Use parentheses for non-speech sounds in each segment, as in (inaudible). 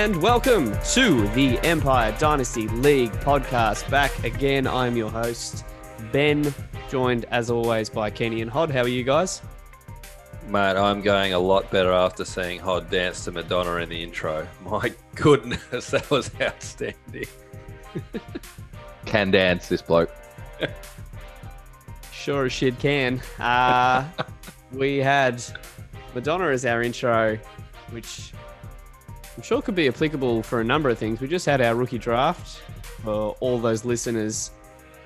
And welcome to the Empire Dynasty League podcast. Back again, I'm your host, Ben, joined as always by Kenny and Hod. How are you guys? Mate, I'm going a lot better after seeing Hod dance to Madonna in the intro. My (laughs) goodness, that was outstanding. Can dance, this bloke. (laughs) Sure as shit can. Uh, (laughs) we had Madonna as our intro, which I'm sure it could be applicable for a number of things. We just had our rookie draft for all those listeners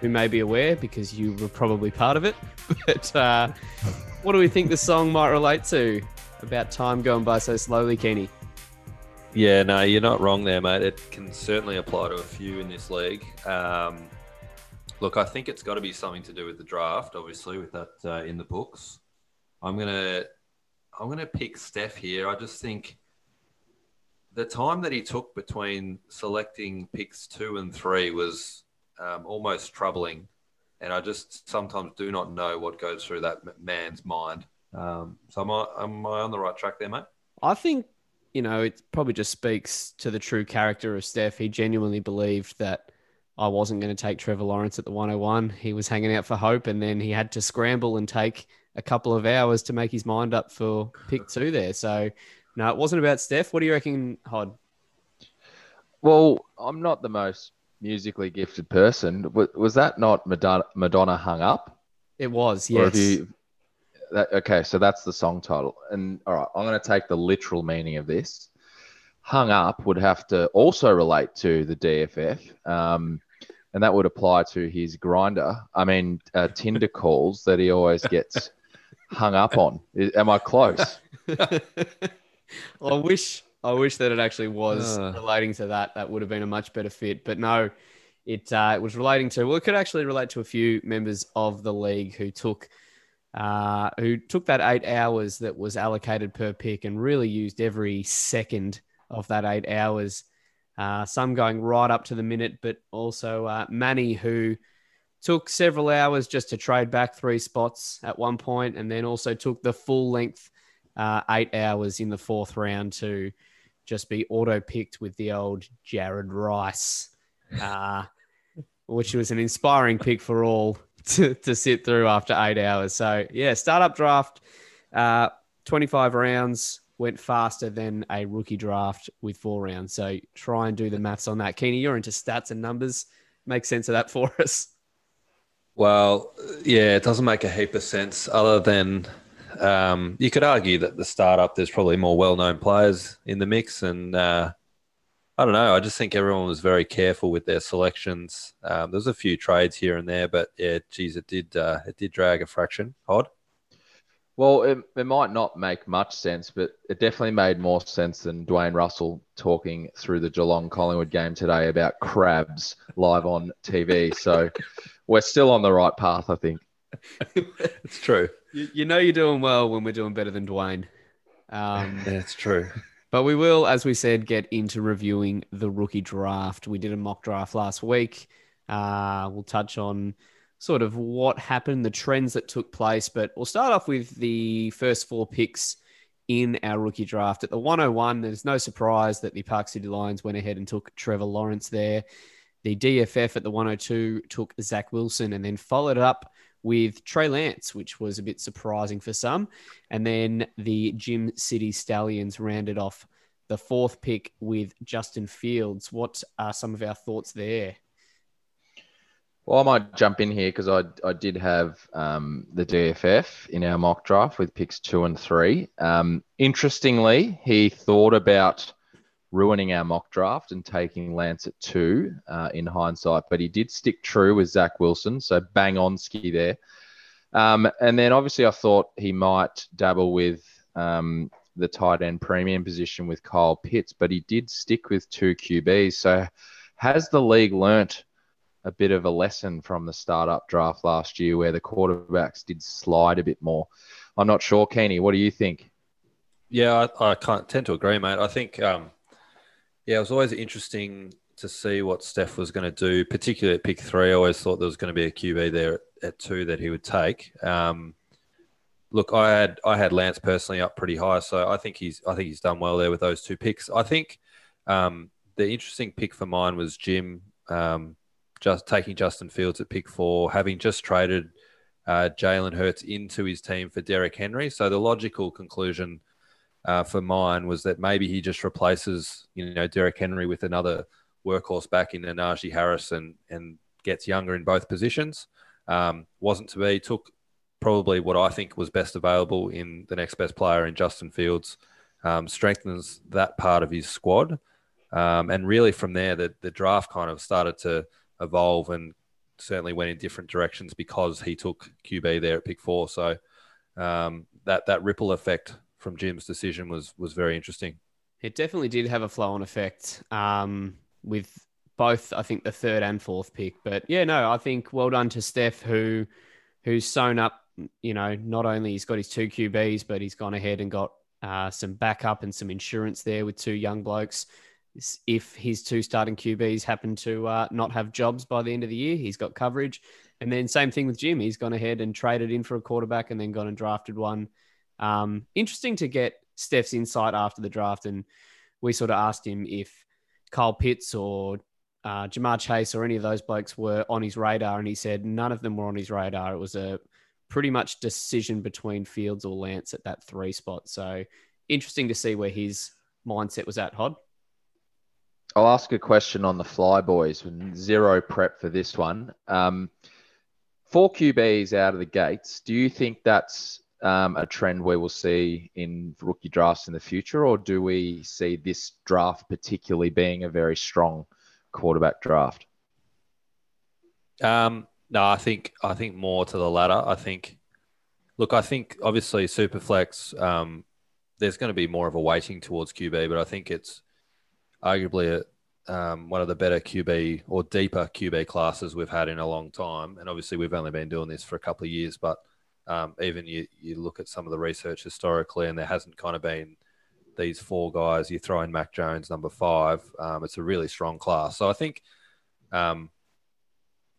who may be aware because you were probably part of it. (laughs) But uh, what do we think the song might relate to about time going by so slowly, Kenny? Yeah, no, you're not wrong there, mate. It can certainly apply to a few in this league. Um, look, I think it's got to be something to do with the draft, obviously, with that uh, in the books. I'm gonna, I'm gonna pick Steph here. I just think the time that he took between selecting picks two and three was um, almost troubling, and I just sometimes do not know what goes through that man's mind. Um, so am I, am I on the right track there, mate? I think, you know, it probably just speaks to the true character of Steph. He genuinely believed that I wasn't going to take Trevor Lawrence at the 101. He was hanging out for hope, and then he had to scramble and take a couple of hours to make his mind up for pick two there. So, no, it wasn't about Steph. What do you reckon, Hod? Well, I'm not the most musically gifted person. Was that not Madonna, Madonna hung up? It was, yes. you? That, okay, so that's the song title. And all right, I'm going to take the literal meaning of this. Hung up would have to also relate to the DFF, um, and that would apply to his Grindr. I mean, uh, Tinder (laughs) calls that he always gets hung up on. Am I close? (laughs) I wish I wish that it actually was Uh. relating to that. That would have been a much better fit. But no, it uh, it was relating to well, it could actually relate to a few members of the league who took uh, who took that eight hours that was allocated per pick and really used every second of that eight hours. Uh, some going right up to the minute, but also uh, Manny who took several hours just to trade back three spots at one point, and then also took the full length uh, eight hours in the fourth round to just be auto picked with the old Jared Rice, uh, which was an inspiring pick for all (laughs) to, to sit through after eight hours. So, yeah, startup draft, uh, 25 rounds went faster than a rookie draft with four rounds. So, try and do the maths on that. Keeney, you're into stats and numbers. Make sense of that for us. Well, yeah, it doesn't make a heap of sense other than um, you could argue that the startup, there's probably more well known players in the mix. And uh, I don't know. I just think everyone was very careful with their selections. Um, there's a few trades here and there, but yeah, geez, it did, uh, it did drag a fraction. Odd. Well, it, it might not make much sense, but it definitely made more sense than Dwayne Russell talking through the Geelong Collingwood game today about crabs live on TV. So we're still on the right path, I think. (laughs) It's true. You, you know you're doing well when we're doing better than Dwayne. Um, (laughs) it's true. But we will, as we said, get into reviewing the rookie draft. We did a mock draft last week. Uh, we'll touch on sort of what happened, the trends that took place, but we'll start off with the first four picks in our rookie draft. At the 101, there's no surprise that the Park City Lions went ahead and took Trevor Lawrence there. The DFF at the 102 took Zach Wilson and then followed up with Trey Lance, which was a bit surprising for some. And then the Jim City Stallions rounded off the fourth pick with Justin Fields. What are some of our thoughts there? Well, I might jump in here because I, I did have um, the DFF in our mock draft with picks two and three. Um, interestingly, he thought about ruining our mock draft and taking Lance at two uh, in hindsight, but he did stick true with Zach Wilson. So bang on ski there. Um, and then obviously I thought he might dabble with um, the tight end premium position with Kyle Pitts, but he did stick with two QBs. So has the league learnt a bit of a lesson from the startup draft last year where the quarterbacks did slide a bit more? I'm not sure, Keeney. What do you think? Yeah, I, I can't tend to agree, mate. I think, um, yeah, it was always interesting to see what Steph was going to do, particularly at pick three. I always thought there was going to be a QB there at, two that he would take. Um, look, I had I had Lance personally up pretty high, so I think he's I think he's done well there with those two picks. I think um, the interesting pick for mine was Jim um, just taking Justin Fields at pick four, having just traded uh, Jalen Hurts into his team for Derrick Henry. So the logical conclusion uh, for mine was that maybe he just replaces you know Derrick Henry with another workhorse back in Najee Harris and and gets younger in both positions. Um, wasn't to be. Took probably what I think was best available in the next best player in Justin Fields. Um, strengthens that part of his squad. Um, and really from there, the, the draft kind of started to evolve and certainly went in different directions because he took QB there at pick four. So um, that, that ripple effect from Jim's decision was, was very interesting. It definitely did have a flow on effect um, with both, I think, the third and fourth pick. But yeah, no, I think well done to Steph, who who's sewn up you know, not only he's got his two QBs, but he's gone ahead and got uh, some backup and some insurance there with two young blokes. If his two starting QBs happen to uh, not have jobs by the end of the year, he's got coverage. And then same thing with Jim. He's gone ahead and traded in for a quarterback and then gone and drafted one. Um, interesting to get Steph's insight after the draft. And we sort of asked him if Kyle Pitts or uh, Ja'Marr Chase or any of those blokes were on his radar. And he said none of them were on his radar. It was a pretty much decision between Fields or Lance at that three spot. So interesting to see where his mindset was at, Hod. I'll ask a question on the fly, boys. Zero prep for this one. Um, four QBs out of the gates. Do you think that's um, a trend we will see in rookie drafts in the future, or do we see this draft particularly being a very strong quarterback draft? Um, no, I think I think more to the latter. I think, look, I think obviously Superflex, um, there's going to be more of a weighting towards QB, but I think it's arguably a, um, one of the better QB or deeper QB classes we've had in a long time. And obviously, we've only been doing this for a couple of years, but um, even you, you look at some of the research historically, and there hasn't kind of been these four guys. You throw in Mac Jones, number five. Um, it's a really strong class. So I think um,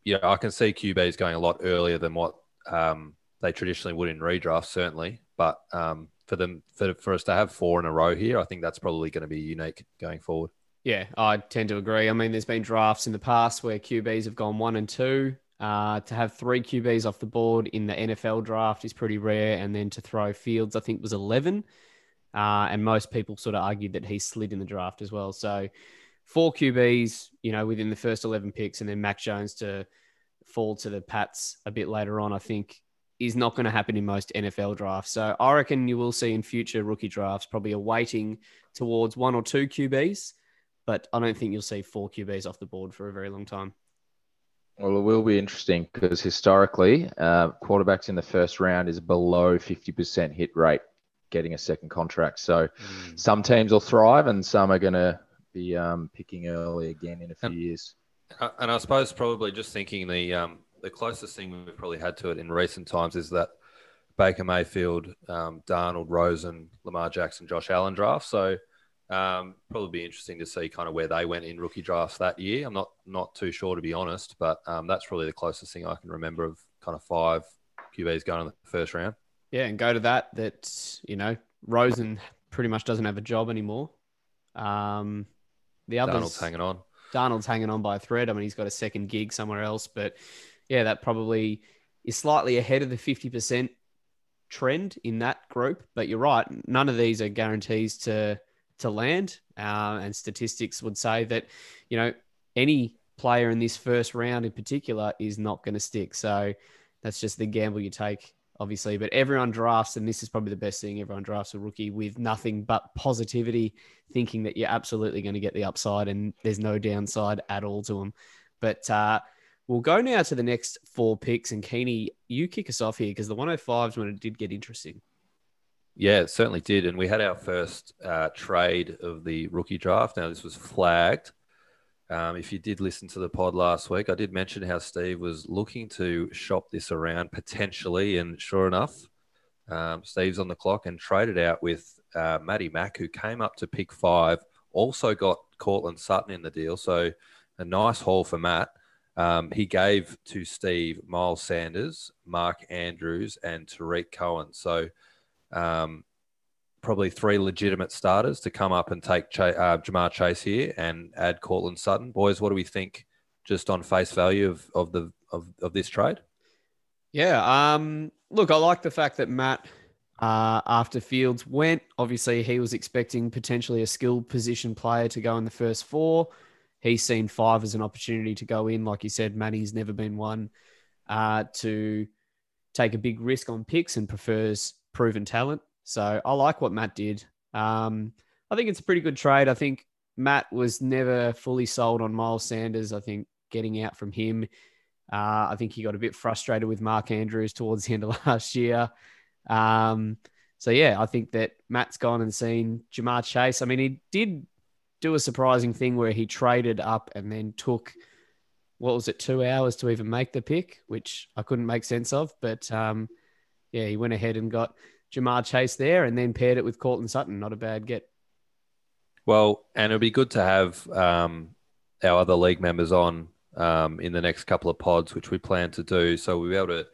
yeah, I can see QBs going a lot earlier than what um, they traditionally would in redraft, certainly. But um, for them, for, for us to have four in a row here, I think that's probably going to be unique going forward. Yeah, I tend to agree. I mean, there's been drafts in the past where QBs have gone one and two. Uh, to have three QBs off the board in the NFL draft is pretty rare. And then to throw Fields, I think was 11. Uh, and most people sort of argued that he slid in the draft as well. So four QBs, you know, within the first 11 picks, and then Mac Jones to fall to the Pats a bit later on, I think is not going to happen in most NFL drafts. So I reckon you will see in future rookie drafts probably a weighting towards one or two QBs, but I don't think you'll see four QBs off the board for a very long time. Well, it will be interesting because historically, uh, quarterbacks in the first round is below 50% hit rate getting a second contract. So mm. some teams will thrive and some are going to be um, picking early again in a few and, years. And I suppose probably just thinking the um, the closest thing we've probably had to it in recent times is that Baker Mayfield, um, Darnold, Rosen, Lamar Jackson, Josh Allen draft. So um, probably be interesting to see kind of where they went in rookie drafts that year. I'm not not too sure to be honest, but um, that's probably the closest thing I can remember of kind of five QBs going in the first round. Yeah, and go to that. That you know, Rosen pretty much doesn't have a job anymore. Um, the others, Darnold's hanging on. Darnold's hanging on by a thread. I mean, he's got a second gig somewhere else, but yeah, that probably is slightly ahead of the 50% trend in that group. But you're right, none of these are guarantees to to land. Uh, and statistics would say that, you know, any player in this first round in particular is not going to stick. So that's just the gamble you take obviously, but everyone drafts, and this is probably the best thing. Everyone drafts a rookie with nothing but positivity, thinking that you're absolutely going to get the upside and there's no downside at all to them. But uh, we'll go now to the next four picks. And Keeney, you kick us off here because the 105s when it did get interesting. Yeah, it certainly did. And we had our first uh, trade of the rookie draft. Now, this was flagged. Um, if you did listen to the pod last week, I did mention how Steve was looking to shop this around potentially. And sure enough, um, Steve's on the clock and traded out with uh, Matty Mack, who came up to pick five. Also got Courtland Sutton in the deal. So a nice haul for Matt. Um, he gave to Steve Miles Sanders, Mark Andrews, and Tarik Cohen. So um, probably three legitimate starters to come up and take Ch- uh, Ja'Marr Chase here and add Courtland Sutton. Boys, what do we think just on face value of, of the of, of this trade? Yeah. Um, look, I like the fact that Matt, uh, after Fields went, obviously he was expecting potentially a skilled position player to go in the first four. He's seen five as an opportunity to go in. Like you said, Matty's never been one uh, to take a big risk on picks and prefers proven talent. So I like what Matt did. Um, I think it's a pretty good trade. I think Matt was never fully sold on Miles Sanders. I think getting out from him, uh, I think he got a bit frustrated with Mark Andrews towards the end of (laughs) last year. Um, so yeah, I think that Matt's gone and seen Ja'Marr Chase. I mean, he did do a surprising thing where he traded up and then took what was it, two hours to even make the pick, which I couldn't make sense of. But um, yeah, he went ahead and got Ja'Marr Chase there, and then paired it with Courtland Sutton. Not a bad get. Well, and it'll be good to have um, our other league members on um, in the next couple of pods, which we plan to do. So we'll be able to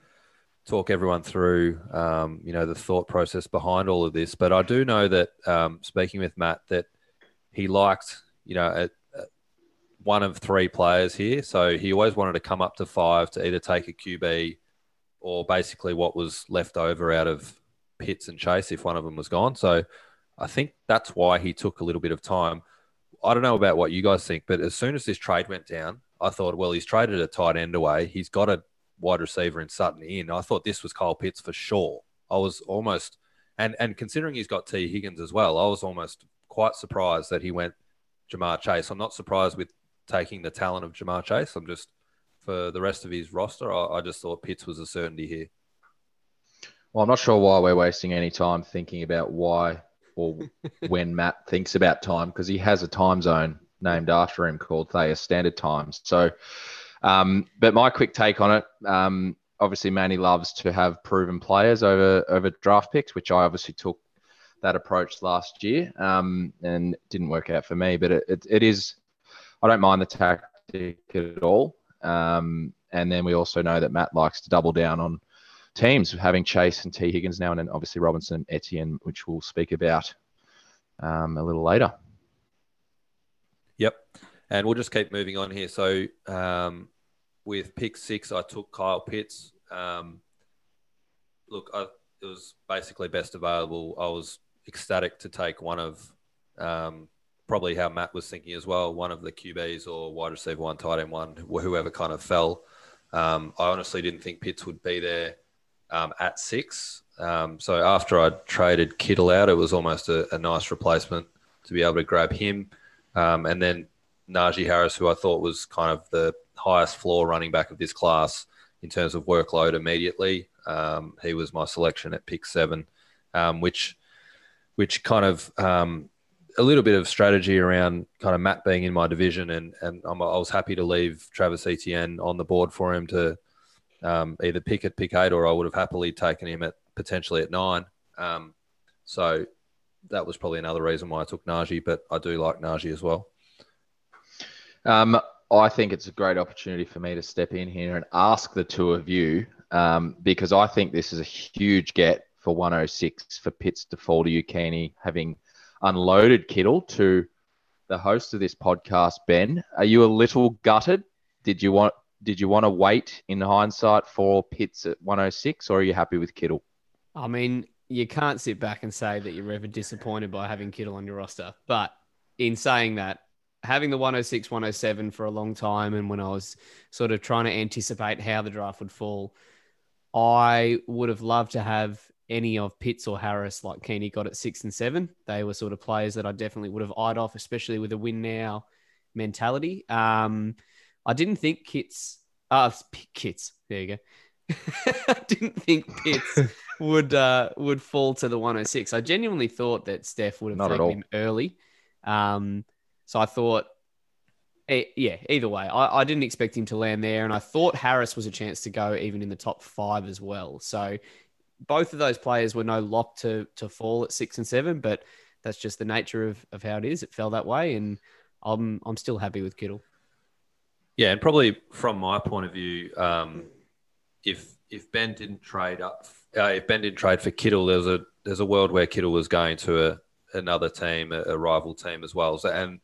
talk everyone through, um, you know, the thought process behind all of this. But I do know that um, speaking with Matt, that he liked, you know, a, a, one of three players here. So he always wanted to come up to five to either take a QB or basically what was left over out of Pitts and Chase if one of them was gone. So I think that's why he took a little bit of time. I don't know about what you guys think, but as soon as this trade went down, I thought, well, he's traded a tight end away. He's got a wide receiver in Sutton in. I thought this was Kyle Pitts for sure. I was almost, and and considering he's got Tee Higgins as well, I was almost quite surprised that he went Ja'Marr Chase. I'm not surprised with taking the talent of Ja'Marr Chase. I'm just for the rest of his roster. I, I just thought Pitts was a certainty here. Well, I'm not sure why we're wasting any time thinking about why or (laughs) when Matt thinks about time because he has a time zone named after him called Thea Standard Times. So, um, but my quick take on it, um, obviously, Manny loves to have proven players over over draft picks, which I obviously took that approach last year um, and didn't work out for me. But it, it, it is, I don't mind the tactic at all. Um, and then we also know that Matt likes to double down on teams, having Chase and Tee Higgins now, and then obviously Robinson and Etienne, which we'll speak about um, a little later. Yep. And we'll just keep moving on here. So um, with pick six, I took Kyle Pitts. Um, look, I, it was basically best available. I was ecstatic to take one of um, probably how Matt was thinking as well, one of the QBs or wide receiver one, tight end one, whoever kind of fell. Um, I honestly didn't think Pitts would be there um, at six. Um, so after I traded Kittle out, it was almost a, a nice replacement to be able to grab him. Um, and then Najee Harris, who I thought was kind of the highest floor running back of this class in terms of workload immediately. Um, he was my selection at pick seven, um, which which kind of a little bit of strategy around kind of Matt being in my division, and and I'm, i was happy to leave Travis Etienne on the board for him to um, either pick at pick eight, or I would have happily taken him at potentially at nine. Um, so that was probably another reason why I took Najee, but I do like Najee as well. Um, I think it's a great opportunity for me to step in here and ask the two of you um, because I think this is a huge get for 106 for Pitts to fall to Keeney, having unloaded Kittle to the host of this podcast, Ben. Are you a little gutted? Did you want did you want to wait in hindsight for Pitts at 106 or are you happy with Kittle? I mean, you can't sit back and say that you're ever disappointed by having Kittle on your roster. But in saying that, having the 106, 107 for a long time, and when I was sort of trying to anticipate how the draft would fall, I would have loved to have any of Pitts or Harris like Keeney got at six and seven. They were sort of players that I definitely would have eyed off, especially with a win now mentality. Um, I didn't think Kits, uh, Kits, there you go. (laughs) I didn't think Pitts (laughs) would uh, would fall to the 106. I genuinely thought that Steph would have Not taken him early. Um, so I thought, yeah, either way, I, I didn't expect him to land there, and I thought Harris was a chance to go even in the top five as well. So both of those players were no lock to to fall at six and seven, but that's just the nature of, of how it is. It fell that way, and I'm I'm still happy with Kittle. Yeah, and probably from my point of view, um, if if Ben didn't trade up, uh, if Ben didn't trade for Kittle, there's a there's a world where Kittle was going to a another team, a, a rival team as well. So, and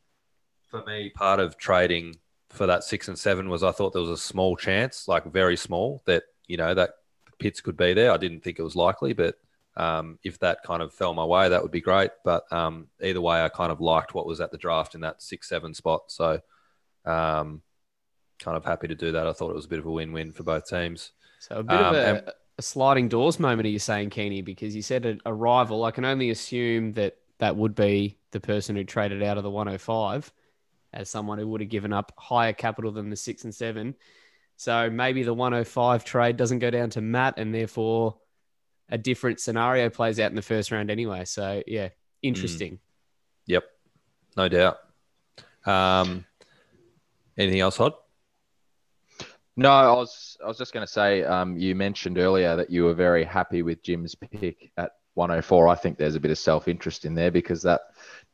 for me, part of trading for that six and seven was I thought there was a small chance, like very small, that you know that Pitts could be there. I didn't think it was likely, but um, if that kind of fell my way, that would be great. But um, either way, I kind of liked what was at the draft in that six seven spot. So. Um, kind of happy to do that. I thought it was a bit of a win-win for both teams. So a bit Um, of a, and- a sliding doors moment, are you saying, Keeney? Because you said a, a rival. I can only assume that that would be the person who traded out of the 105 as someone who would have given up higher capital than the six and seven. So maybe the 105 trade doesn't go down to Matt, and therefore a different scenario plays out in the first round anyway. So yeah, interesting. Yep, no doubt. Um, anything else, Hod? No, I was I was just going to say um, you mentioned earlier that you were very happy with Jim's pick at 104. I think there's a bit of self interest in there because that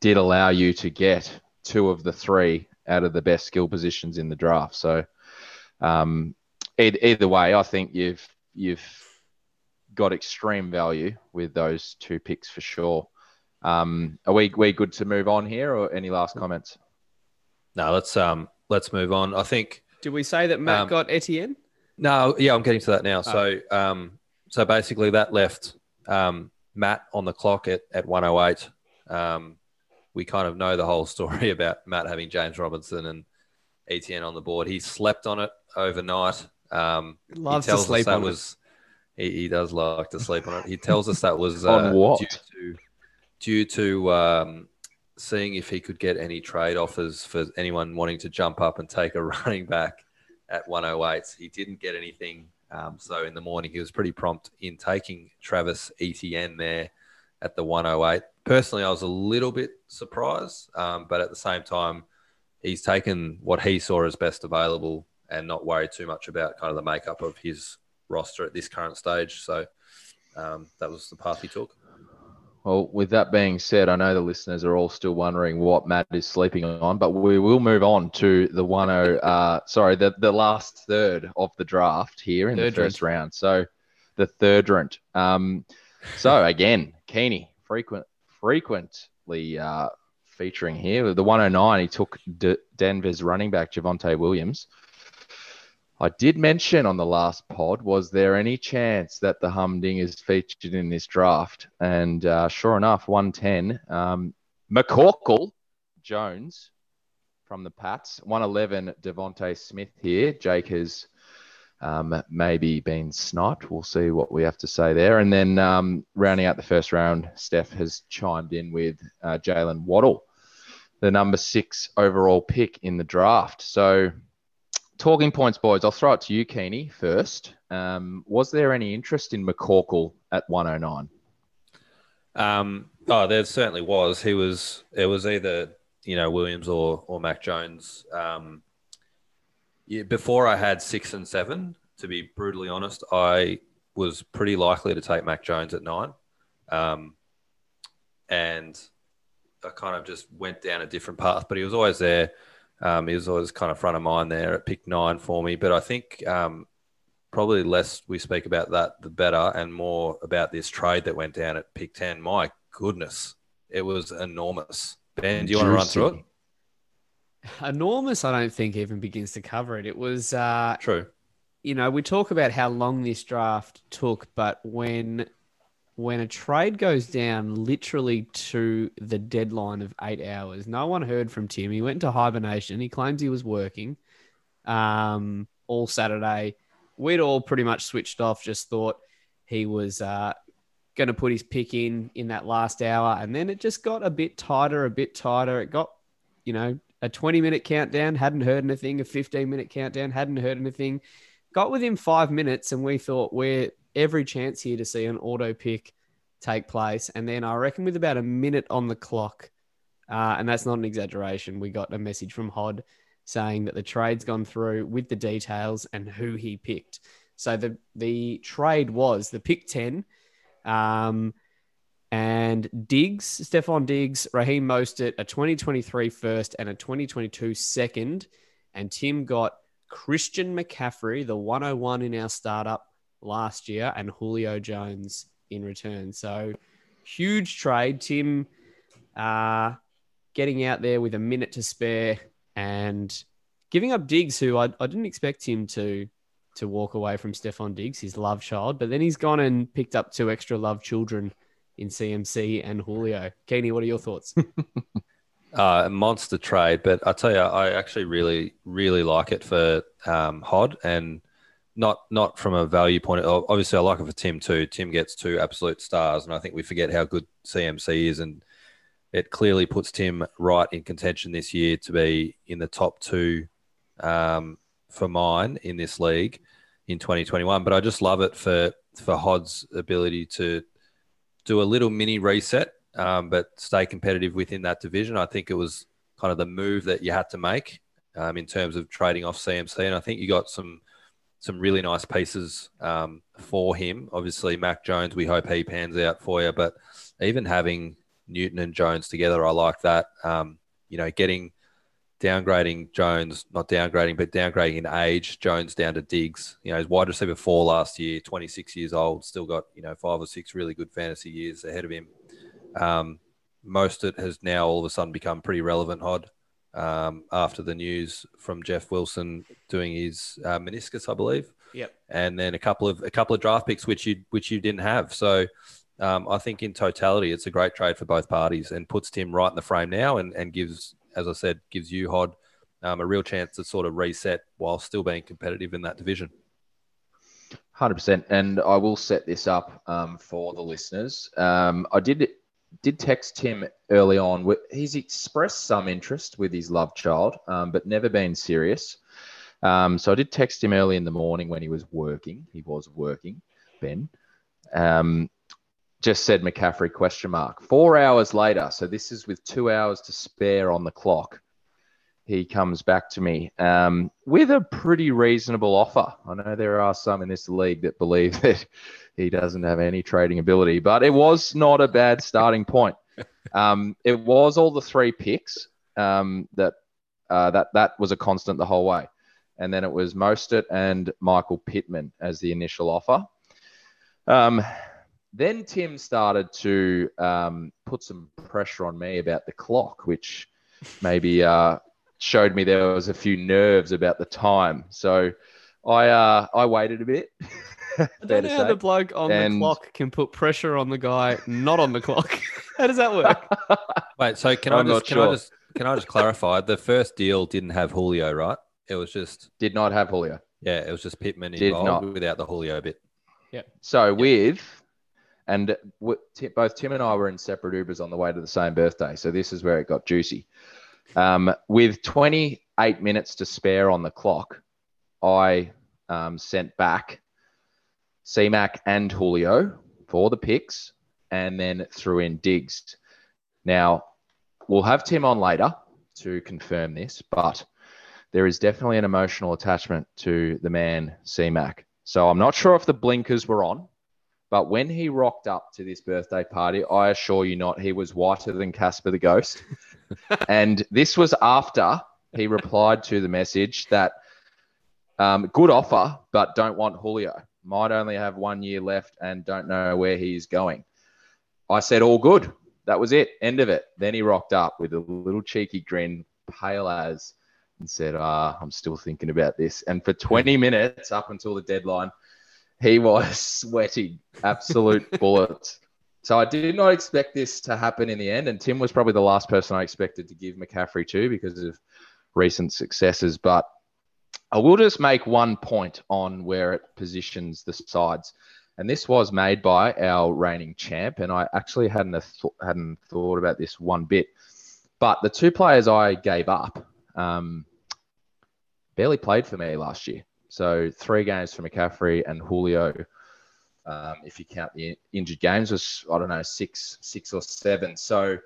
did allow you to get two of the three out of the best skill positions in the draft. So um, either, either way, I think you've you've got extreme value with those two picks for sure. Um, are we we good to move on here, or any last comments? No, let's um, let's move on. I think Did we say that Matt Um, got Etienne? No, yeah, I'm getting to that now. So, um, so basically, that left um, Matt on the clock at at 108. Um, we kind of know the whole story (laughs) about Matt having James Robinson and Etienne on the board. He slept on it overnight. Um, Loves he to tells sleep us that on it. was he, he does like to sleep on it. He tells us that was (laughs) On uh, what? due to due to um, seeing if he could get any trade offers for anyone wanting to jump up and take a (laughs) running back at 108. He didn't get anything. Um, so in the morning, he was pretty prompt in taking Travis Etienne there at the 108. Personally, I was a little bit surprised, um, but at the same time, he's taken what he saw as best available and not worry too much about kind of the makeup of his roster at this current stage. So um, that was the path he took. Well, with that being said, I know the listeners are all still wondering what Matt is sleeping on, but we will move on to the one oh uh sorry, the, the last third of the draft here in Third the first round. So the third round. Um so (laughs) again, Keeney, frequent frequently uh featuring here. The 109, he took D- Denver's running back Javonte Williams. I did mention on the last pod, was there any chance that the Humding is featured in this draft? And uh, sure enough, 110. Um, McCorkle Jones from the Pats. 111, Devonta Smith here. Jake has um, maybe been sniped. We'll see what we have to say there. And then um, rounding out the first round, Steph has chimed in with uh, Jalen Waddle, the number six overall pick in the draft. So talking points, boys. I'll throw it to you, Keeney, first. Um, was there any interest in McCorkle at 109? Um, oh, there certainly was. He was. It was either you know Williams or or Mac Jones. Um, yeah, before I had six and seven, to be brutally honest, I was pretty likely to take Mac Jones at nine, um, and I kind of just went down a different path. But he was always there. Um, he was always kind of front of mind there at pick nine for me. But I think um, probably less we speak about that, the better, and more about this trade that went down at pick 10. My goodness, it was enormous. Ben, do you want to run through it? Enormous, I don't think even begins to cover it. It was, uh, True. you know, we talk about how long this draft took, but when when a trade goes down literally to the deadline of eight hours, no one heard from Tim. He went into hibernation. He claims he was working um, all Saturday. We'd all pretty much switched off, just thought he was uh, going to put his pick in in that last hour. And then it just got a bit tighter, a bit tighter. It got, you know, a 20 minute countdown, hadn't heard anything, a 15 minute countdown, hadn't heard anything. got within five minutes, and we thought we're every chance here to see an auto pick take place. And then I reckon with about a minute on the clock, uh, and that's not an exaggeration, we got a message from Hod saying that the trade's gone through with the details and who he picked. So the the trade was the pick ten, um, and Diggs, Stefon Diggs, Raheem Mostert, a 2023 first and a 2022 second, and Tim got Christian McCaffrey, the 101 in our startup last year, and Julio Jones in return. So huge trade. Tim uh, getting out there with a minute to spare and giving up Diggs, who I, I didn't expect him to to walk away from Stefon Diggs, his love child, but then he's gone and picked up two extra love children in CMC and Julio. Keeney, what are your thoughts? (laughs) uh, monster trade, but I tell you, I actually really, really like it for um, Hod, and not not from a value point. Of, obviously, I like it for Tim too. Tim gets two absolute stars, and I think we forget how good CMC is, and it clearly puts Tim right in contention this year to be in the top two um, for mine in this league in 2021. But I just love it for for Hod's ability to do a little mini reset, um, but stay competitive within that division. I think it was kind of the move that you had to make um, in terms of trading off CMC, and I think you got some some really nice pieces um, for him. Obviously, Mac Jones, we hope he pans out for you, but even having Newton and Jones together, I like that. Um, you know, getting downgrading Jones, not downgrading, but downgrading in age, Jones down to Diggs. You know, he's wide receiver four last year, 26 years old, still got, you know, five or six really good fantasy years ahead of him. Um, Mostert has now all of a sudden become pretty relevant, Hod, um, after the news from Jeff Wilson doing his uh, meniscus, I believe. Yep. And then a couple of a couple of draft picks which you which you didn't have. So um, I think in totality, it's a great trade for both parties and puts Tim right in the frame now and, and gives as I said, gives you Hod um, a real chance to sort of reset while still being competitive in that division. Hundred percent, and I will set this up um, for the listeners. Um, I did did text him early on. He's expressed some interest with his love child, um, but never been serious. Um, so I did text him early in the morning when he was working. He was working, Ben. Um, just said McCaffrey question mark. Four hours later, so this is with two hours to spare on the clock. He comes back to me um, with a pretty reasonable offer. I know there are some in this league that believe (laughs) that he doesn't have any trading ability, but it was not a bad starting point. (laughs) Um, it was all the three picks um, that uh, that that was a constant the whole way, and then it was Mostert and Michael Pittman as the initial offer. Um, then Tim started to um, put some pressure on me about the clock, which maybe uh, showed me there was a few nerves about the time. So I uh, I waited a bit. (laughs) I don't know how the bloke on and... the clock can put pressure on the guy not on the clock. (laughs) how does that work? (laughs) Wait, so can I'm I just can sure. I just can I just clarify? The first deal didn't have Julio, right? It was just did not have Julio. Yeah, it was just Pittman did involved not. without the Julio bit. Yeah. So yep. with and both Tim and I were in separate Ubers on the way to the same birthday. So this is where it got juicy. Um, with 28 minutes to spare on the clock, I um, sent back CMAC and Julio for the picks and then threw in Diggs. Now, we'll have Tim on later to confirm this, but there is definitely an emotional attachment to the man CMAC. So I'm not sure if the blinkers were on but when he rocked up to this birthday party, I assure you not, he was whiter than Casper the Ghost. And this was after he replied to the message that um, good offer, but don't want Julio. Might only have one year left and don't know where he's going. I said, all good. That was it. End of it. Then he rocked up with a little cheeky grin, pale as, and said, ah, I'm still thinking about this. And for 20 minutes up until the deadline, he was (laughs) sweating absolute bullets. So I did not expect this to happen in the end. And Tim was probably the last person I expected to give McCaffrey to because of recent successes. But I will just make one point on where it positions the sides. And this was made by our reigning champ. And I actually hadn't, th- hadn't thought about this one bit. But the two players I gave up um, barely played for me last year. So three games for McCaffrey and Julio. Um, if you count the injured games, was I don't know six, six or seven. So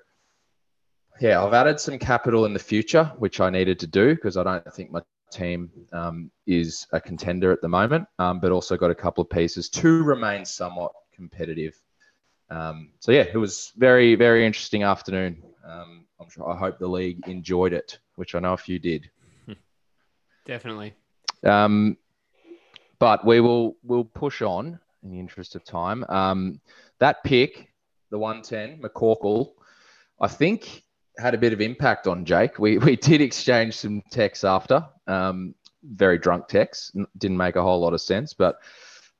yeah, I've added some capital in the future, which I needed to do because I don't think my team um, is a contender at the moment, um, but also got a couple of pieces to remain somewhat competitive. Um, so yeah, it was very, very interesting afternoon. Um, I'm sure I hope the league enjoyed it, which I know a few did. (laughs) Definitely. Um, but we will we'll push on in the interest of time. Um, that pick, the 110, McCorkle, I think had a bit of impact on Jake. We, we did exchange some texts after, um, very drunk texts. Didn't make a whole lot of sense, but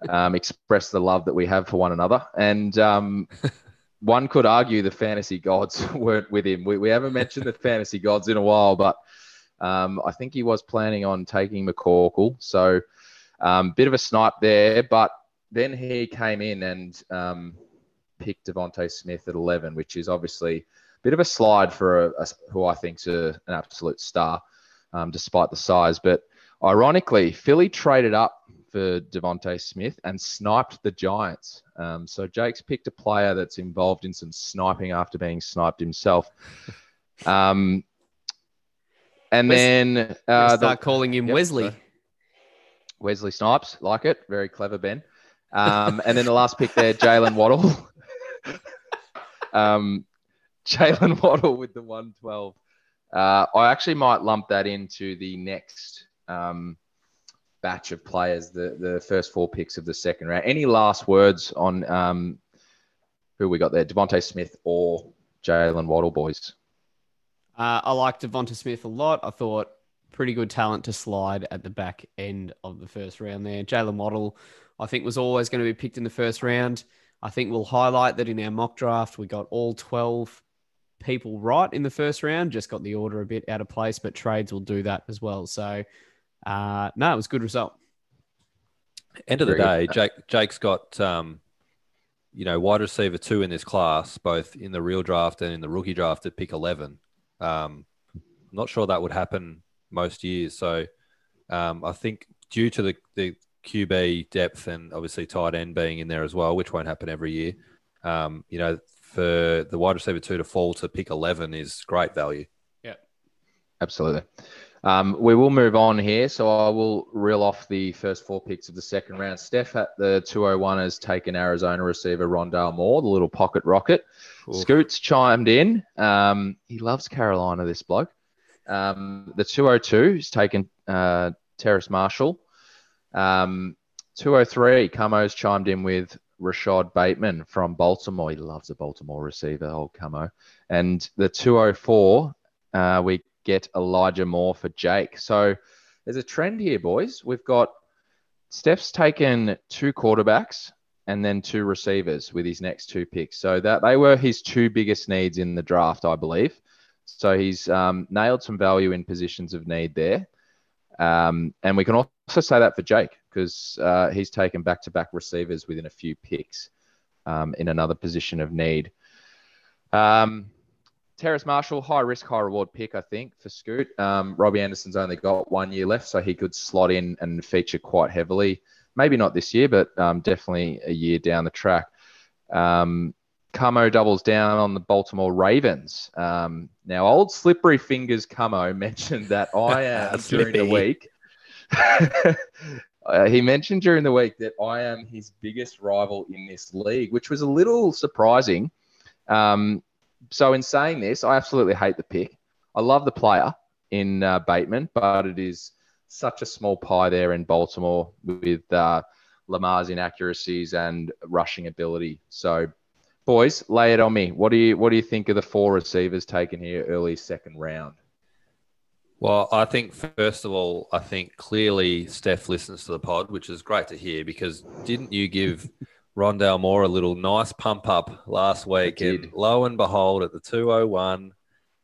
um, express the love that we have for one another. And um, (laughs) one could argue the fantasy gods (laughs) weren't with him. We, we haven't mentioned the fantasy gods in a while, but um, I think he was planning on taking McCorkle. So, um, bit of a snipe there, but then he came in and um, picked Devonta Smith at 11, which is obviously a bit of a slide for a, a who I think's a, an absolute star, um, despite the size. But ironically, Philly traded up for Devonta Smith and sniped the Giants. Um, so Jake's picked a player that's involved in some sniping after being sniped himself. (laughs) Um, and Wes- then Uh, start the, calling him Yep, Wesley. Wesley Snipes, like it. Very clever, Ben. Um, and then the last pick there, Jalen Waddle. um, Jalen Waddle with the 112. Uh, I actually might lump that into the next um, batch of players, the, the first four picks of the second round. Any last words on um, who we got there? Devonta Smith or Jalen Waddle, boys? Uh, I like Devonta Smith a lot. I thought pretty good talent to slide at the back end of the first round there. Jalen Waddle, I think, was always going to be picked in the first round. I think we'll highlight that in our mock draft, we got all 12 people right in the first round, just got the order a bit out of place, but trades will do that as well. So, uh, no, it was a good result. End of the day. Jake Jake's got um, you know wide receiver two in this class, both in the real draft and in the rookie draft at pick eleven. Um, not sure that would happen most years. So um, I think due to the, the QB depth and obviously tight end being in there as well, which won't happen every year. Um, you know, for the wide receiver two to fall to pick eleven is great value. Yeah, absolutely. Um, we will move on here. So I will reel off the first four picks of the second round. Steph at the 201 has taken Arizona receiver Rondale Moore, the little pocket rocket. Oof. Scoots chimed in. Um, he loves Carolina, this bloke. Um, the 202 has taken uh, Terrace Marshall. Um, 203, Camo's chimed in with Rashod Bateman from Baltimore. He loves a Baltimore receiver, old Camo. And the 204, uh, we get Elijah Moore for Jake. So there's a trend here, boys. We've got Steph's taken two quarterbacks and then two receivers with his next two picks. So that they were his two biggest needs in the draft, I believe. So he's um, nailed some value in positions of need there. Um, and we can also say that for Jake because uh, he's taken back to back receivers within a few picks um, in another position of need. Um, Terrace Marshall, high risk, high reward pick, I think, for Scoot. Um, Robbie Anderson's only got one year left, so he could slot in and feature quite heavily. Maybe not this year, but um, definitely a year down the track. Um, Camo doubles down on the Baltimore Ravens. Um, now, old slippery fingers Camo (laughs) mentioned that I (laughs) am during the week. (laughs) Uh, he mentioned during the week that I am his biggest rival in this league, which was a little surprising. Um, so, in saying this, I absolutely hate the pick. I love the player in uh, Bateman, but it is such a small pie there in Baltimore with uh, Lamar's inaccuracies and rushing ability. So, boys, lay it on me. What do you what do you think of the four receivers taken here early second round? Well, I think first of all, I think clearly Steph listens to the pod, which is great to hear because didn't you give Rondale Moore a little nice pump up last week? And lo and behold, at the 201,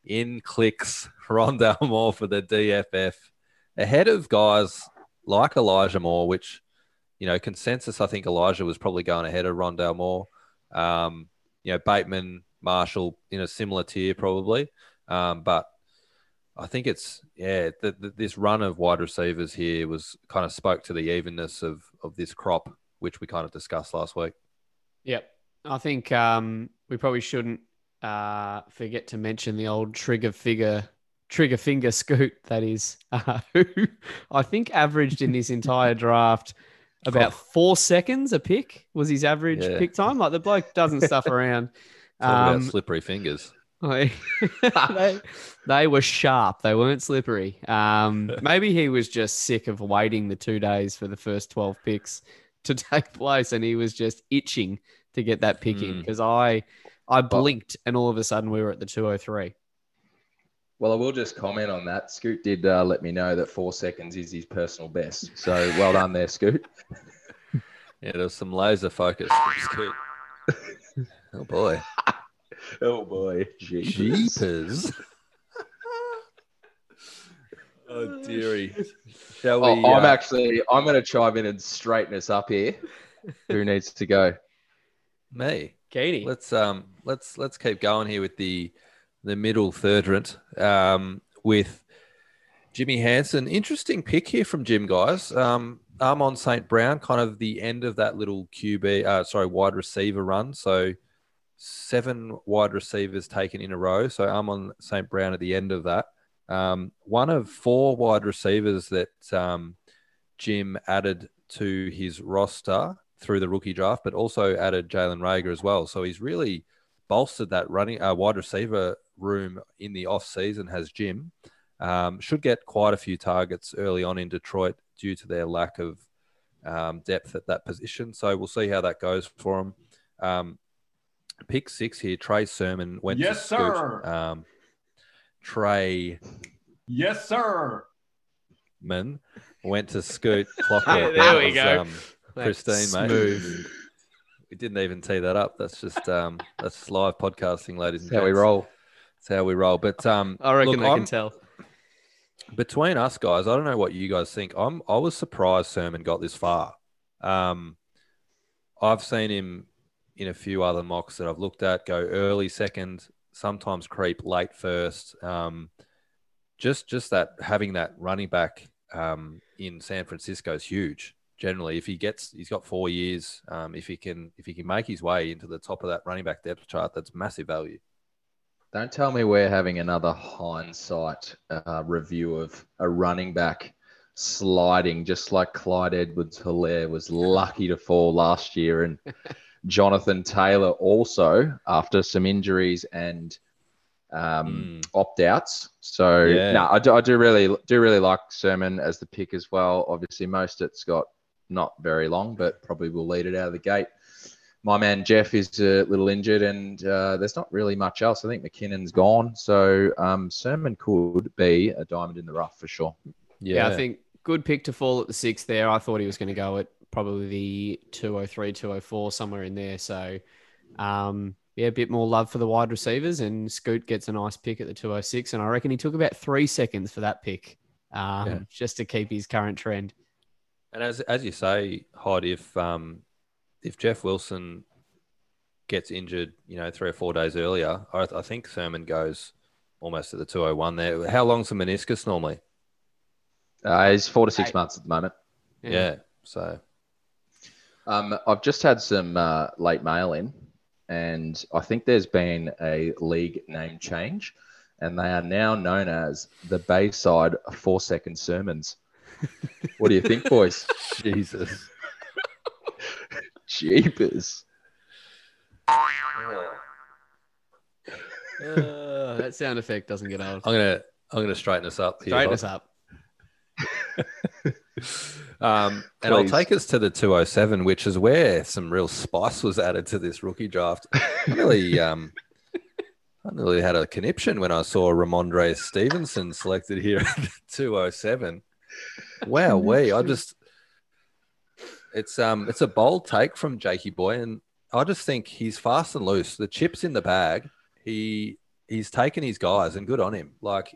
in clicks (laughs) Rondale Moore for the DFF ahead of guys like Elijah Moore, which, you know, consensus, I think Elijah was probably going ahead of Rondale Moore. Um, you know, Bateman, Marshall in a similar tier probably. Um, but I think it's yeah. The, the, this run of wide receivers here was kind of spoke to the evenness of of this crop, which we kind of discussed last week. Yep. I think um, we probably shouldn't uh, forget to mention the old trigger figure, trigger finger scoot. That is, uh, (laughs) who I think averaged in this entire draft about four seconds a pick was his average Yeah. pick time. Like the bloke doesn't (laughs) stuff around. Talk about Um, slippery fingers. (laughs) They, they were sharp. They weren't slippery. Um, (laughs) maybe he was just sick of waiting the two days for the first 12 picks to take place and he was just itching to get that pick in Hmm. because I I blinked and all of a sudden we were at the 203. Well, I will just comment on that. Scoot did uh, let me know that four seconds is his personal best. So well done there, Scoot. (laughs) Yeah, there was some laser focus. from Scoot. (laughs) oh boy, (laughs) Oh boy, jeepers. jeepers! oh dearie. Shall Oh, we? I'm uh, actually I'm going to chime in and straighten us up here. Who needs to go? me. Katie. Let's um let's let's keep going here with the the middle thirdrant um with Jimmy Hansen. Interesting pick here from Jim, guys. Um, Amon-Ra St. Brown, kind of the end of that little QB, uh, sorry, wide receiver run. So seven wide receivers taken in a row. So Amon-Ra St. Brown at the end of that. Um, one of four wide receivers that um, Jim added to his roster through the rookie draft, but also added Jalen Reagor as well. So he's really bolstered that running uh, wide receiver room in the off season. Has Jim um, should get quite a few targets early on in Detroit due to their lack of um, depth at that position. So we'll see how that goes for him. Um, pick six here, Trey Sermon went Yes, to Scoot. sir. Um, Trey Yes, sir. Man went to Scoot. Clockwork. (laughs) There That we was, go. Um, That's pristine, mate. smooth. We didn't even tee that up. That's just um, that's just live podcasting, ladies and That's how we roll. That's how we roll. But um, I reckon look, they I'm- can tell. between us guys, I don't know what you guys think. I'm I was surprised Sermon got this far. Um, I've seen him in a few other mocks that I've looked at go early second, sometimes creep late first. Um, just just that having that running back um, in San Francisco is huge. Generally, if he gets, he's got four years. Um, if he can, if he can make his way into the top of that running back depth chart, that's massive value. Don't tell me we're having another hindsight uh, review of a running back sliding, just like Clyde Edwards-Helaire was lucky to fall last year. And (laughs) Jonathan Taylor also, after some injuries and um, opt outs. So, Yeah. no, I do, I do really do really like Sermon as the pick as well. Obviously, most it's got not very long, but probably will lead it out of the gate my man Jeff is a little injured, and uh, there's not really much else. I think McKinnon's gone, so um, Sermon could be a diamond in the rough for sure. Yeah. I think good pick to fall at the sixth there. I thought he was going to go at probably the 203, 204, somewhere in there. So, um, yeah, a bit more love for the wide receivers, and Scoot gets a nice pick at the 206. And I reckon he took about three seconds for that pick um, Yeah. just to keep his current trend. And as as you say, Hod, if um if Jeff Wilson gets injured, you know, three or four days earlier, I, I think Sermon goes almost at the two hundred one there. How long's the meniscus normally? Uh, he's four to six Eight. months at the moment. Yeah. So Um, I've just had some uh, late mail in, and I think there's been a league name change, and they are now known as the Bayside Four Second Sermons. What do you think, boys? (laughs) Jesus. Jeepers. Uh, that sound effect doesn't get old. I'm gonna I'm gonna straighten us up here. Straighten Hod. us up. (laughs) Um, and I'll take us to the 207, which is where some real spice was added to this rookie draft. I really, (laughs) um, I really had a conniption when I saw Rhamondre Stevenson selected here at the 207. Wow, (laughs) we I just it's um it's a bold take from Jakey Boy, and I just think he's fast and loose. The chips in the bag. He he's taken his guys, and good on him. Like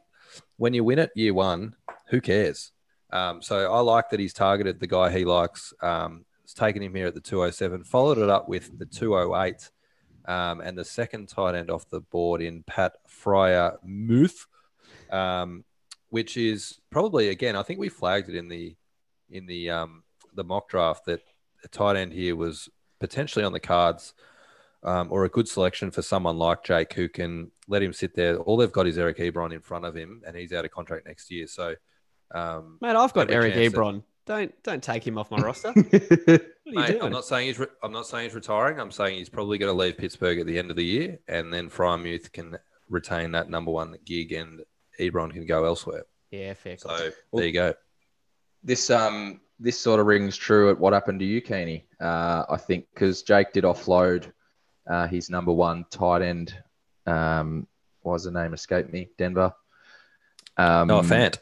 when you win it year one, who cares? Um, so I like that he's targeted the guy he likes. Um, it's taken him here at the 207, followed it up with the 208, um, and the second tight end off the board in Pat Freiermuth. Um, which is probably again, I think we flagged it in the in the um, the mock draft that a tight end here was potentially on the cards. Um, or a good selection for someone like Jake who can let him sit there. All they've got is Eric Ebron in front of him, and he's out of contract next year. So, um, Mate, I've got Eric chance at- Ebron. Don't don't take him off my roster. (laughs) What are you Mate. I'm not saying he's re- I'm not saying he's retiring. I'm saying he's probably going to leave Pittsburgh at the end of the year, and then Freiermuth can retain that number one gig, and Ebron can go elsewhere. yeah, fair. call. So there you go. This um this sort of rings true at what happened to you, Keeney. Uh, I think because Jake did offload uh, his number one tight end. Um, what was the name? Escape me. Denver. Um, No, Fant.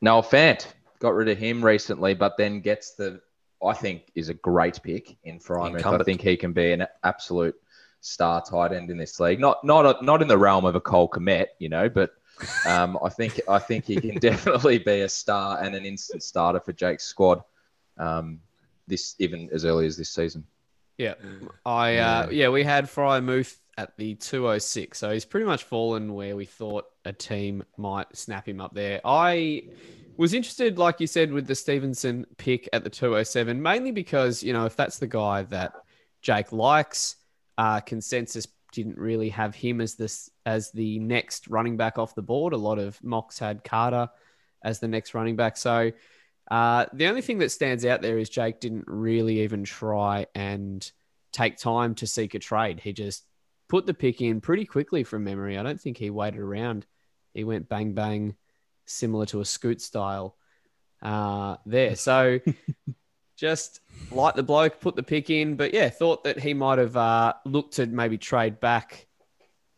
Noah Fant got rid of him recently, but then gets the I think is a great pick in Freiermuth. I think he can be an absolute star tight end in this league. Not not not in the realm of a Cole Kmet, you know, but um, I think I think he can definitely be a star and an instant starter for Jake's squad. Um, this even as early as this season. Yeah, I uh, yeah, we had Freiermuth at the 206, so he's pretty much fallen where we thought a team might snap him up there. I was interested, like you said, with the Stevenson pick at the 207, mainly because you know if that's the guy that Jake likes, uh, consensus didn't really have him as this as the next running back off the board. A lot of mocks had Carter as the next running back, so. Uh, the only thing that stands out there is Jake didn't really even try and take time to seek a trade. He just put the pick in pretty quickly from memory. I don't think he waited around. He went bang bang, similar to a scoot style uh, there. So (laughs) just like the bloke, put the pick in. But yeah, thought that he might have uh, looked to maybe trade back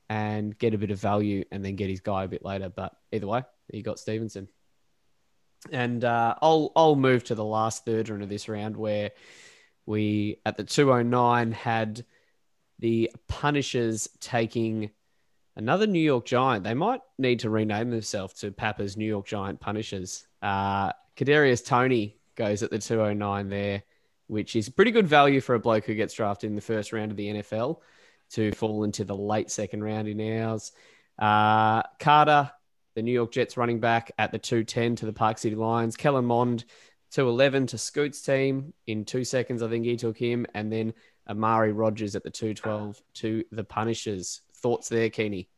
and get a bit of value and then get his guy a bit later. But either way, he got Stevenson. And uh, I'll I'll move to the last third round of this round where we at the 209 had the Punishers taking another New York Giant. They might need to rename themselves to Papa's New York Giant Punishers. Uh, Kadarius Toney goes at the 209 there, which is pretty good value for a bloke who gets drafted in the first round of the NFL to fall into the late second round in ours. Uh, Carter, the New York Jets running back at the 210 to the Park City Lions. Kellen Mond, 211 to Scoot's team. In two seconds, I think he took him. And then Amari Rodgers at the 212 to the Punishers. Thoughts there, Keeney?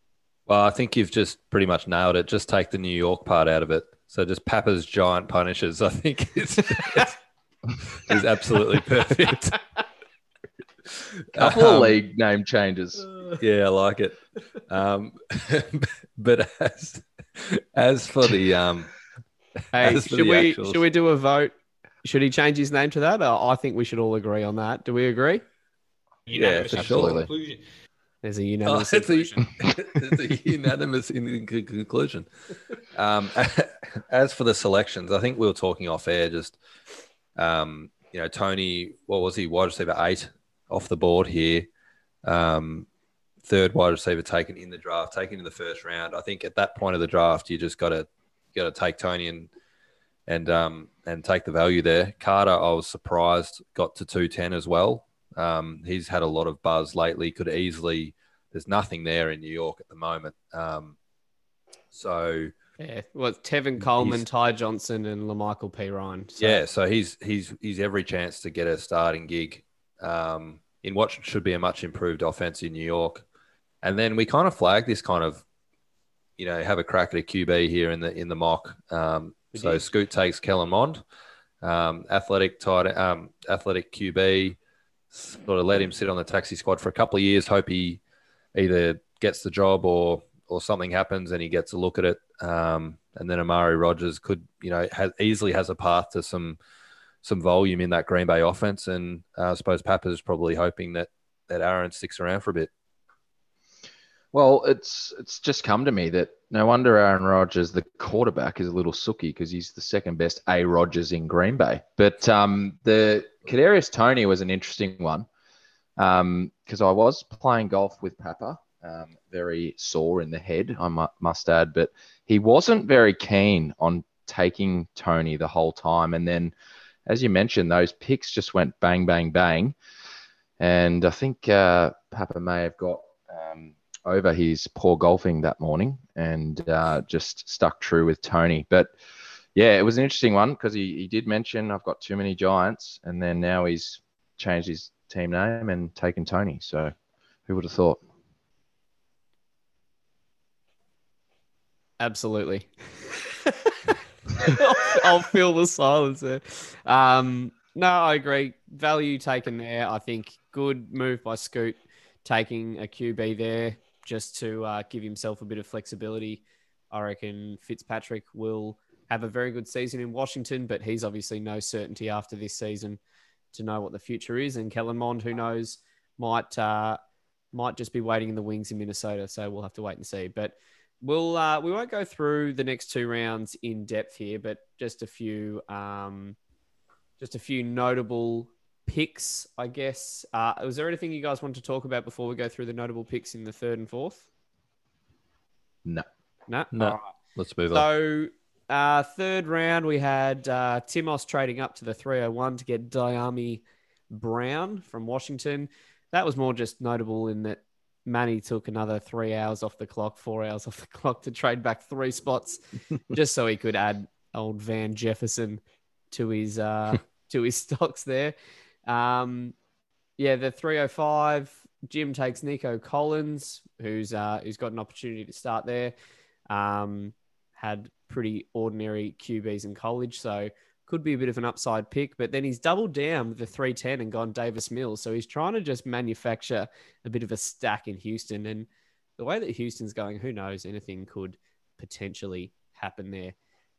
Well, I think you've just pretty much nailed it. Just take the New York part out of it. So just Papa's giant punishes. I think (laughs) is is absolutely (laughs) perfect. Couple of Um, league name changes. Yeah, I like it. Um, (laughs) but as as for the um, Hey, for should the we actuals- should we do a vote? Should he change his name to that? Uh, I think we should all agree on that. Do we agree? Yeah, for sure. conclusion. There's a Oh, unanimous. it's, a, conclusion. (laughs) it's a unanimous in in conclusion. Um, (laughs) as for the selections, I think we were talking off air. Just um, you know, Toney, what was he? Wide receiver eight off the board here. Um, third wide receiver taken in the draft, taken in the first round. I think at that point of the draft, you just got to got to take Toney and and um, and take the value there. Carter, I was surprised, got to two ten as well. Um, he's had a lot of buzz lately. Could easily. There's nothing there in New York at the moment. Um, so Yeah, well, Tevin Coleman, Ty Johnson, and La'Mical Perine. So, yeah, so he's he's he's every chance to get a starting gig um, in what should be a much improved offense in New York. And then we kind of flag this kind of, you know, have a crack at a QB here in the in the mock. Um, so. Scoot takes Kellen Mond, um, athletic tight, um, athletic QB. Sort of let him sit on the taxi squad for a couple of years. Hope he either gets the job or or something happens and he gets a look at it. Um, and then Amari Rodgers could, you know, easily has a path to some some volume in that Green Bay offense. And uh, I suppose Papa's probably hoping that that Aaron sticks around for a bit. Well, it's it's just come to me that no wonder Aaron Rodgers, the quarterback, is a little sooky because he's the second best A Rodgers in Green Bay. But um, the Kadarius Toney was an interesting one because I was playing golf with Papa, um, very sore in the head, I mu- must add, but he wasn't very keen on taking Toney the whole time. And then, as you mentioned, those picks just went bang, bang, bang. And I think uh, Papa may have got um, over his poor golfing that morning and uh, just stuck true with Toney. But yeah, it was an interesting one because he, he did mention I've got too many Giants, and then now he's changed his team name and taken Toney. So who would have thought? Absolutely. I'll, (laughs) I'll fill the silence there. Um, no, I agree. Value taken there. I think good move by Scoot taking a QB there just to uh, give himself a bit of flexibility. I reckon Fitzpatrick will have a very good season in Washington, but he's obviously no certainty after this season to know what the future is. And Kellen Mond, who knows, might uh, might just be waiting in the wings in Minnesota. So we'll have to wait and see. But we'll uh, we won't go through the next two rounds in depth here, but just a few um, just a few notable picks, I guess. Uh, was there anything you guys want to talk about before we go through the notable picks in the third and fourth? No. No. No. All right. Let's move on. So, uh, third round, we had uh, Timos trading up to the 301 to get Dyami Brown from Washington. That was more just notable in that Manny took another three hours off the clock, four hours off the (laughs) clock to trade back three spots (laughs) just so he could add old Van Jefferson to his uh, (laughs) to his stocks there. Um, yeah, the 305. Jim takes Nico Collins, who's uh, who's got an opportunity to start there. Um, had pretty ordinary QBs in college, so could be a bit of an upside pick. But then he's doubled down with the 310 and gone Davis Mills. So he's trying to just manufacture a bit of a stack in Houston. And the way that Houston's going, who knows, anything could potentially happen there.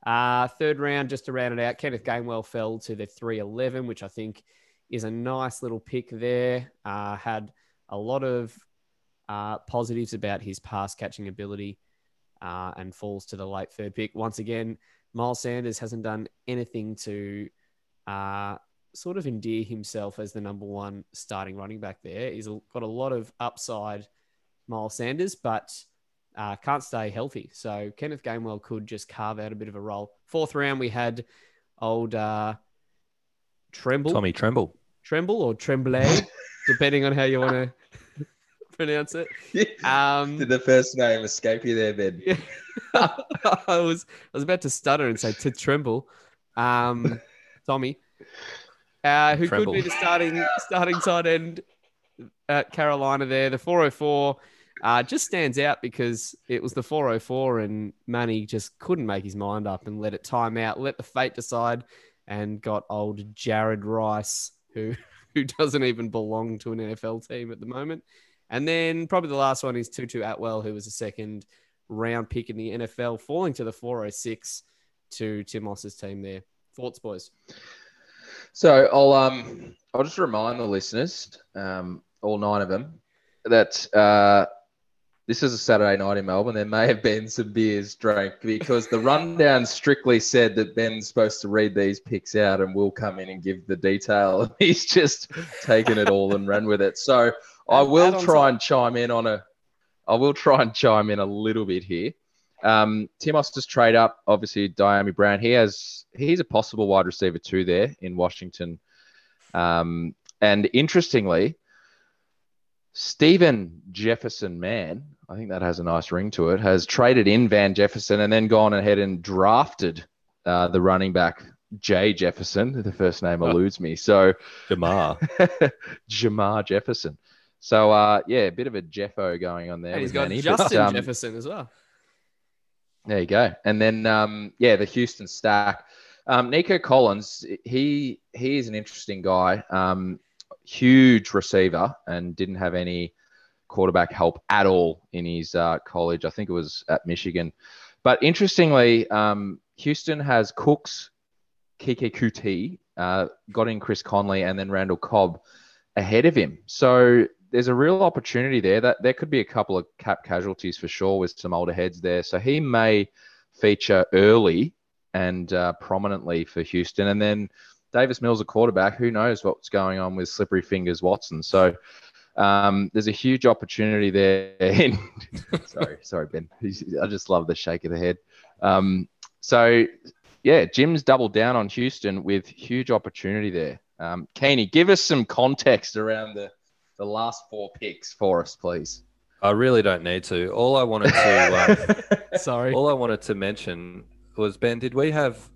Uh, third round, just to round it out, Kenneth Gainwell fell to the 311, which I think is a nice little pick there. Uh, had a lot of uh, positives about his pass catching ability uh, and falls to the late third pick. Once again, Miles Sanders hasn't done anything to uh, sort of endear himself as the number one starting running back there. He's got a lot of upside, Miles Sanders, but uh, can't stay healthy. So Kenneth Gainwell could just carve out a bit of a role. Fourth round, we had old uh, Tremble. Tommy Tremble. Tremble or Tremblay, (laughs) depending on how you want to pronounce it. (laughs) Um, Did the first name escape you there, Ben? Yeah. (laughs) I was I was about to stutter and say to tremble. Um, (laughs) Tommy, uh, who Tremble. could be the starting starting tight end at Carolina there. The 404 uh, just stands out because it was the 404 and Manny just couldn't make his mind up and let it time out, let the fate decide, and got old Jared Rice, who who doesn't even belong to an NFL team at the moment. And then probably the last one is Tutu Atwell, who was a second round pick in the NFL, falling to the 406 to Tim Moss's team there. Thoughts, boys? So I'll um I'll just remind the listeners, um, all nine of them, that uh, this is a Saturday night in Melbourne. There may have been some beers drank because the rundown strictly said that Ben's supposed to read these picks out and we'll come in and give the detail. (laughs) He's just taken it all and ran with it. So I will try and chime in on a I will try and chime in a little bit here. Um, Timos just trade up. Obviously, Dyami Brown. He has he's a possible wide receiver too there in Washington. Um, and interestingly, Stephen Jefferson Man, I think that has a nice ring to it, has traded in Van Jefferson and then gone ahead and drafted uh, the running back Jay Jefferson. The first name Oh. eludes me. So Jamar. (laughs) Jamar Jefferson. So uh, yeah, a bit of a Jeffo going on there. And he's got Manny, but, Justin um, Jefferson as well. There you go. And then um, yeah, the Houston stack. Um, Nico Collins, he he is an interesting guy. Um, huge receiver and didn't have any quarterback help at all in his uh, college. I think it was at Michigan. But interestingly, um, Houston has Cooks, Keke Coutee, uh, got in Chris Conley, and then Randall Cobb ahead of him. So there's a real opportunity there. That there could be a couple of cap casualties for sure with some older heads there. So he may feature early and uh, prominently for Houston, and then Davis Mills, a quarterback. Who knows what's going on with slippery fingers Watson? So um, there's a huge opportunity there. (laughs) In, sorry, sorry, Ben. I just love the shake of the head. Um, so yeah, Jim's doubled down on Houston with huge opportunity there. Um, Keeney, give us some context around the the last four picks for us, please. I really don't need to. All I wanted to, (laughs) um, Sorry. all I wanted to mention was Ben. Did we have,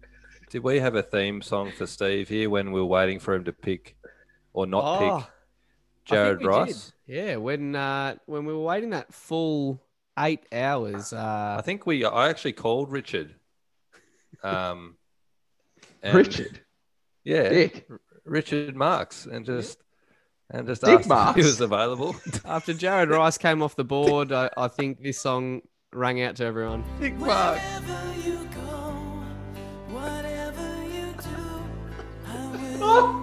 did we have a theme song for Steve here when we were waiting for him to pick, or not Oh, pick Jared Rice? did. Yeah, when uh, when we were waiting that full eight hours. Uh, I think we. I actually called Richard. Um, and- Richard. Yeah, Dick. Richard Marx, and just and just Dick asked if he was available. (laughs) after Jared Rice came off the board, I, I think this song rang out to everyone. Dick Marks.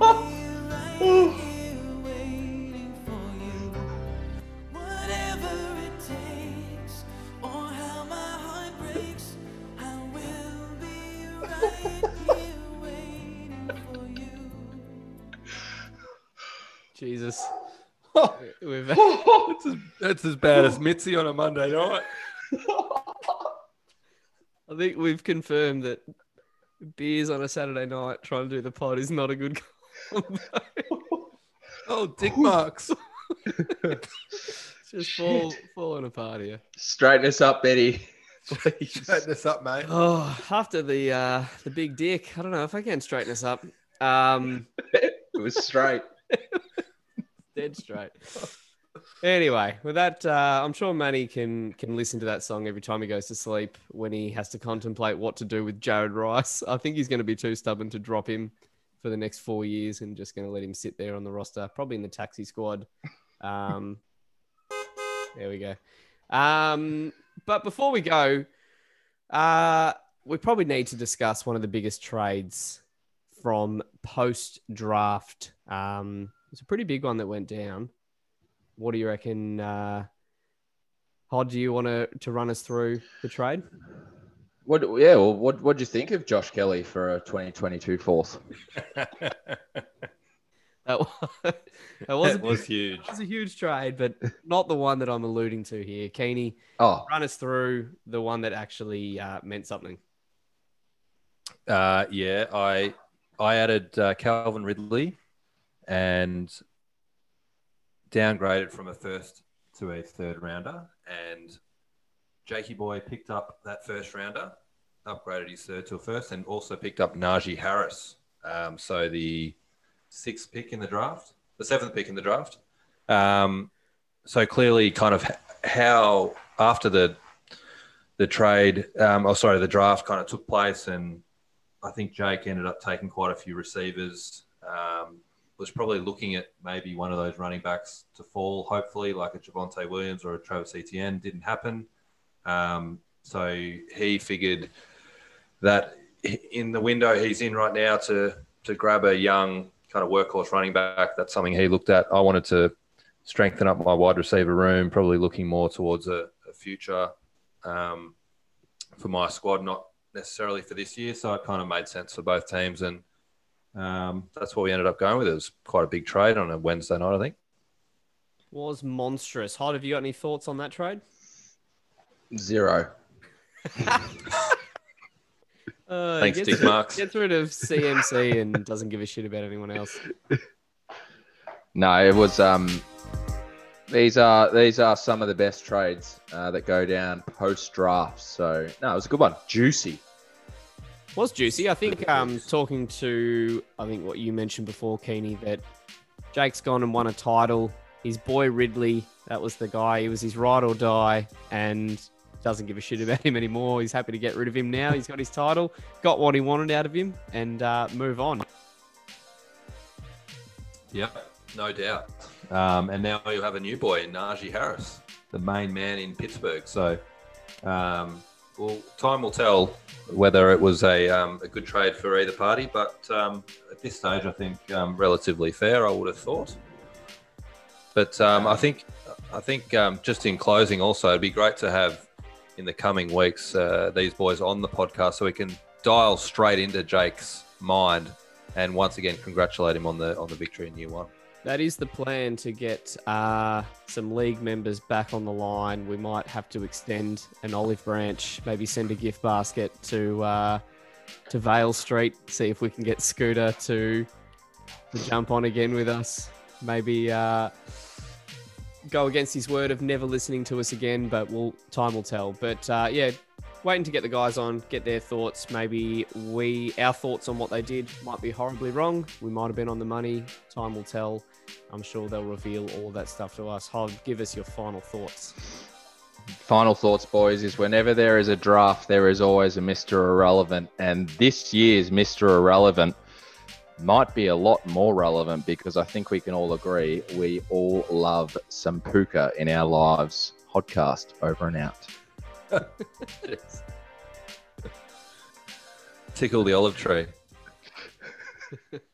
(laughs) Jesus. (laughs) We've, (laughs) That's as, that's as bad as Mitzi on a Monday night. (laughs) I think we've confirmed that beers on a Saturday night trying to do the pod is not a good combo. Oh, Dick Marks. just fall, falling apart here. Straighten us up, Betty. Straighten this up, mate. Oh, after the uh, the big dick, I don't know if I can straighten us up. Um, It was straight. Dead straight. Anyway, with that, uh, I'm sure Manny can can listen to that song every time he goes to sleep when he has to contemplate what to do with Jared Rice. I think he's going to be too stubborn to drop him for the next four years and just going to let him sit there on the roster, probably in the taxi squad. Um, there we go. Um, but before we go, uh, we probably need to discuss one of the biggest trades from post draft. Um, it's a pretty big one that went down. What do you reckon? Uh, Hod, do you want to to run us through the trade? What? Yeah. Well, what what do you think of Josh Kelley for a 2022 fourth? (laughs) That was, (laughs) that was, a, That was huge. it was a huge trade, but not the one that I'm alluding to here. Keeney, Oh, run us through the one that actually uh, meant something. Uh, yeah, I I added uh, Calvin Ridley and downgraded from a first to a third rounder, and Jakey Boy picked up that first rounder, upgraded his third to a first, and also picked up Najee Harris. Um, so the sixth pick in the draft, the seventh pick in the draft. Um, so clearly, kind of how after the the trade, um, oh sorry, the draft kind of took place, and I think Jake ended up taking quite a few receivers. Um, was probably looking at maybe one of those running backs to fall, hopefully, like a Javonte Williams or a Travis Etienne. Didn't happen. Um, so he figured that in the window he's in right now to to grab a young kind of workhorse running back. That's something he looked at. I wanted to strengthen up my wide receiver room, probably looking more towards a, a future um, for my squad, not necessarily for this year. So it kind of made sense for both teams, and um, that's what we ended up going with. It was quite a big trade on a Wednesday night, I think. Was monstrous. Hod, have you got any thoughts on that trade? zero. (laughs) (laughs) Uh, Thanks, gets Dick rid- Marks. Gets rid of CMC and doesn't give a shit about anyone else. (laughs) No, it was. Um, these are these are some of the best trades uh, that go down post draft. So no, it was a good one. Juicy. Was juicy. I think um, talking to I think what you mentioned before, Keeney, that Jake's gone and won a title. His boy Ridley, that was the guy. He was his ride or die, and doesn't give a shit about (laughs) him anymore. He's happy to get rid of him now. He's got his title, got what he wanted out of him, and uh, move on. Yep, no doubt. Um, and now you have a new boy, Najee Harris, the main man in Pittsburgh. So, um, well, time will tell whether it was a, um, a good trade for either party. But um, at this stage, I think um, relatively fair. I would have thought. But um, I think I think um, just in closing, also, it'd be great to have in the coming weeks uh, these boys on the podcast so we can dial straight into Jake's mind and once again congratulate him on the on the victory in year one. That is the plan to get uh, some league members back on the line. We might have to extend an olive branch, maybe send a gift basket to uh, to Vale Street, see if we can get Scooter to to jump on again with us. Maybe uh, go against his word of never listening to us again, but we'll time will tell. But uh, yeah, waiting to get the guys on, get their thoughts. Maybe we our thoughts on what they did might be horribly wrong. We might have been on the money. Time will tell. I'm sure they'll reveal all that stuff to us. Give us your final thoughts. Final thoughts, boys, is whenever there is a draft, there is always a Mr. Irrelevant. And this year's Mr. Irrelevant might be a lot more relevant because I think we can all agree we all love some puka in our lives. Podcast over and out. Tickle the olive tree. (laughs)